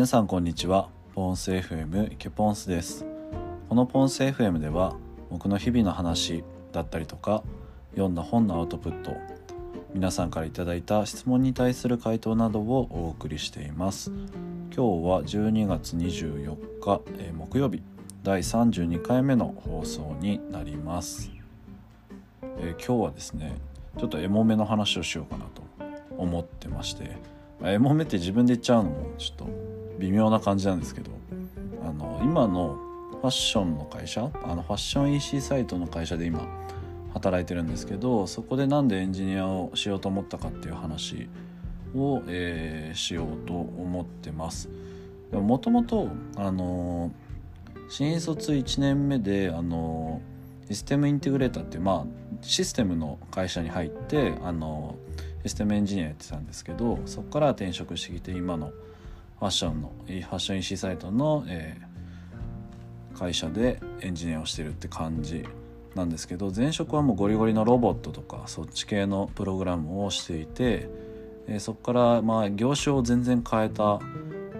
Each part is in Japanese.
皆さんこんにちは。ポンス FM ケポンスです。このポンス FM では僕の日々の話だったりとか読んだ本のアウトプット皆さんから頂いた質問に対する回答などをお送りしています。今日は12月24日、え、木曜日第32回目の放送になります、えー、今日はですねちょっとエモめの話をしようかなと思ってましてエモめって自分で言っちゃうのもちょっと微妙な感じなんですけどあの今のファッションの会社あのファッション EC サイトの会社で今働いてるんですけどそこでなんでエンジニアをしようと思ったかっていう話を、えー、しようと思ってます。でもともとあの新卒1年目であのシステムインテグレーターっていう、まあ、システムの会社に入ってあのシステムエンジニアやってたんですけどそこから転職してきて今のファッションのファッション EC サイトの、えー、会社でエンジニアをしてるって感じなんですけど前職はもうゴリゴリのロボットとかそっち系のプログラムをしていて、えー、そこからまあ業種を全然変えた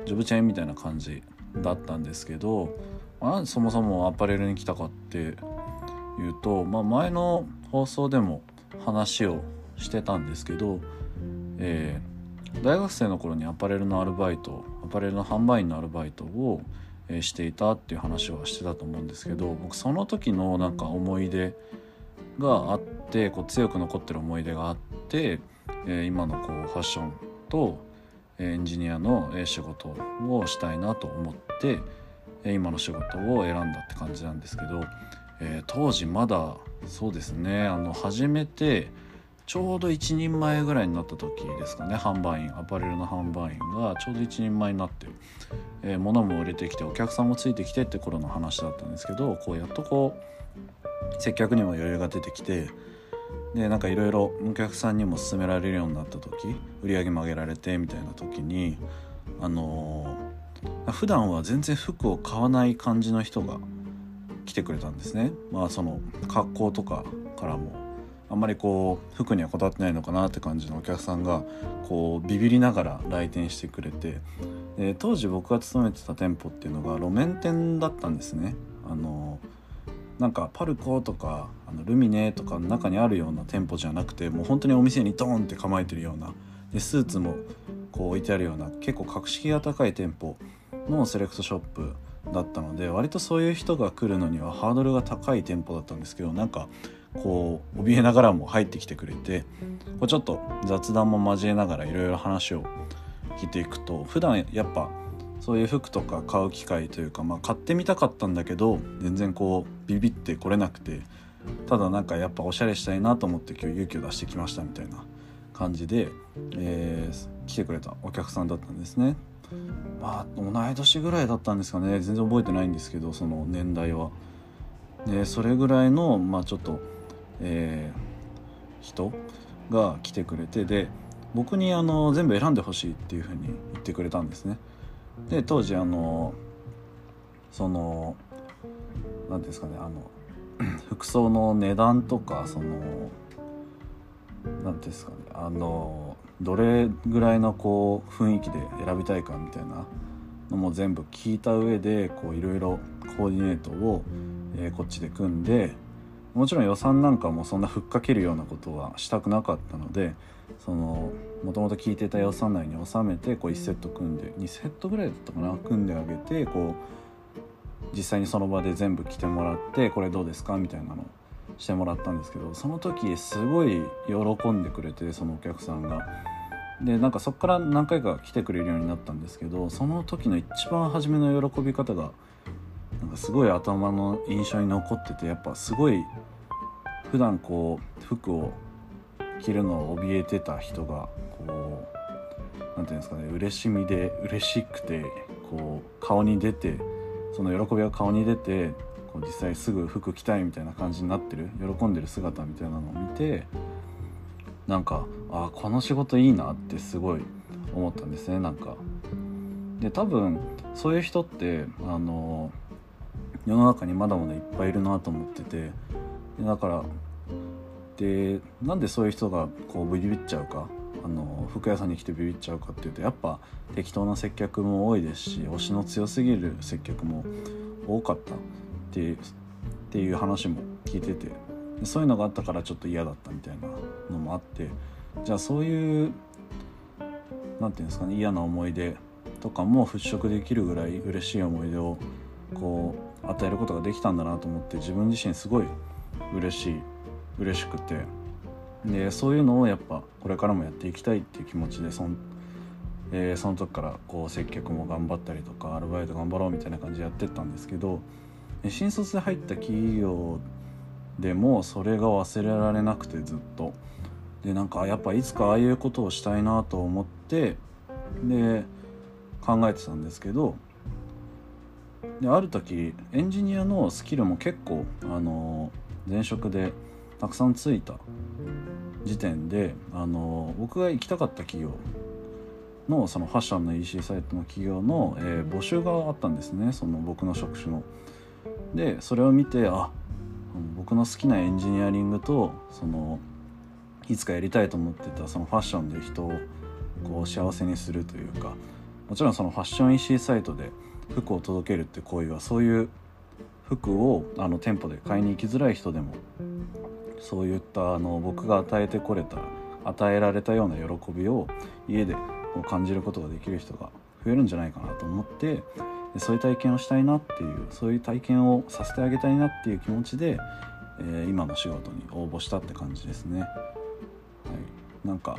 ジョブチェーンみたいな感じだったんですけど、まあ、そもそもアパレルに来たかっていうと、まあ、前の放送でも話をしてたんですけど、えー、大学生の頃にアパレルのアルバイトパレルの販売員のアルバイトをしていたっていう話はしてたと思うんですけど僕その時のなんか思い出があってこう強く残ってる思い出があって、え今のこうファッションとエンジニアの仕事をしたいなと思って今の仕事を選んだって感じなんですけど、え当時まだそうですねあの初めてちょうど一人前ぐらいになった時ですかね販売員アパレルの販売員がちょうど一人前になって、えー、物も売れてきてお客さんもついてきてって頃の話だったんですけどこうやっとこう接客にも余裕が出てきてでなんかいろいろお客さんにも勧められるようになった時売り上げも上げられてみたいな時にあのー、普段は全然服を買わない感じの人が来てくれたんですね。まあその格好とかからもあんまりこう服にはこだわってないのかなって感じのお客さんがこうビビりながら来店してくれてで当時僕が勤めてた店舗っていうのが路面店だったんですね。あのなんかパルコとかあのルミネとかの中にあるような店舗じゃなくてもう本当にお店にドーンって構えてるようなでスーツもこう置いてあるような結構格式が高い店舗のセレクトショップだったので割とそういう人が来るのにはハードルが高い店舗だったんですけどなんかこう怯えながらも入ってきてくれてこうちょっと雑談も交えながらいろいろ話を聞いていくと普段やっぱそういう服とか買う機会というか、まあ、買ってみたかったんだけど全然こうビビってこれなくてただなんかやっぱおしゃれしたいなと思って今日勇気を出してきましたみたいな感じで、えー、来てくれたお客さんだったんですね。まあ同い年ぐらいだったんですかね全然覚えてないんですけどその年代は。でそれぐらいのまあちょっとえー、人が来てくれてで僕にあの全部選んでほしいっていうふうに言ってくれたんですね。で当時あのその何ですかねあの 服装の値段とかその何ですかねあのどれぐらいのこう雰囲気で選びたいかみたいなのも全部聞いた上でいろいろコーディネートを、えー、こっちで組んでもちろん予算なんかもそんなふっかけるようなことはしたくなかったのでそのもともと聞いてた予算内に収めてこう1セット組んで2セットぐらいだったかな組んであげてこう実際にその場で全部着てもらってこれどうですかみたいなのしてもらったんですけどその時すごい喜んでくれてそのお客さんが。でなんかそこから何回か来てくれるようになったんですけどその時の一番初めの喜び方がなんかすごい頭の印象に残っててやっぱすごい普段こう服を着るのを怯えてた人がこう何て言うんですかね嬉しみで嬉しくてこう顔に出てその喜びが顔に出てこう実際すぐ服着たいみたいな感じになってる喜んでる姿みたいなのを見てなんかあこの仕事いいなってすごい思ったんですねなんか。で多分そういう人ってあの世の中にまだまだいっぱいいるなと思っててだからでなんでそういう人がこうビビっちゃうか？あの服屋さんに来てビビっちゃうかっていうとやっぱ適当な接客も多いですし推しの強すぎる接客も多かった。っていうっていう話も聞いてて。そういうのがあったからちょっと嫌だったみたいなのもあって。じゃあそういう何て言うんですかね嫌な思い出とかも払拭できるぐらい嬉しい思い出をこう与えることができたんだなと思って自分自身すごい嬉しい嬉しくて。でそういうのをやっぱこれからもやっていきたいっていう気持ちでそん、えー、その時からこう接客も頑張ったりとかアルバイト頑張ろうみたいな感じでやってったんですけど新卒で入った企業でもそれが忘れられなくてずっと。でなんかやっぱいつかああいうことをしたいなと思ってで考えてたんですけどである時エンジニアのスキルも結構あの前職でたくさんついた時点であの僕が行きたかった企業のそのファッションの EC サイトの企業の、えー、募集があったんですねその僕の職種の。でそれを見てあ僕の好きなエンジニアリングとそのいつかやりたいと思ってたそのファッションで人をこう幸せにするというかもちろんそのファッション EC サイトで服を届けるって行為はそういう服をあの店舗で買いに行きづらい人でもそういったあの僕が与えてこれた与えられたような喜びを家で感じることができる人が増えるんじゃないかなと思ってそういう体験をしたいなっていうそういう体験をさせてあげたいなっていう気持ちで、えー、今の仕事に応募したって感じですね。はい、なんか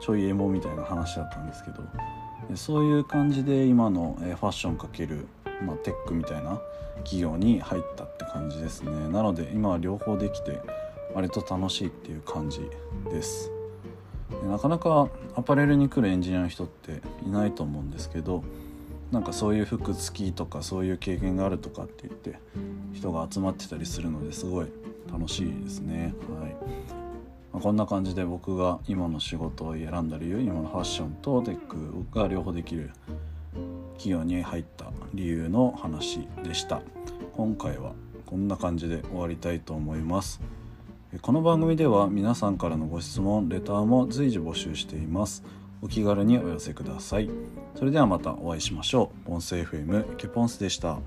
ちょいエモみたいな話だったんですけどそういう感じで今の、ファッションかける、まあ、テックみたいな企業に入ったって感じですね。なので今は両方できて割と楽しいっていう感じです。なかなかアパレルに来るエンジニアの人っていないと思うんですけどなんかそういう服好きとかそういう経験があるとかって言って人が集まってたりするのですごい楽しいですね。はい、まあ、こんな感じで僕が今の仕事を選んだ理由今のファッションとテックが両方できる企業に入った理由の話でした。今回はこんな感じで終わりたいと思います。この番組では皆さんからのご質問レターも随時募集しています。お気軽にお寄せください。それではまたお会いしましょう。ポンス FM ケポンスでした。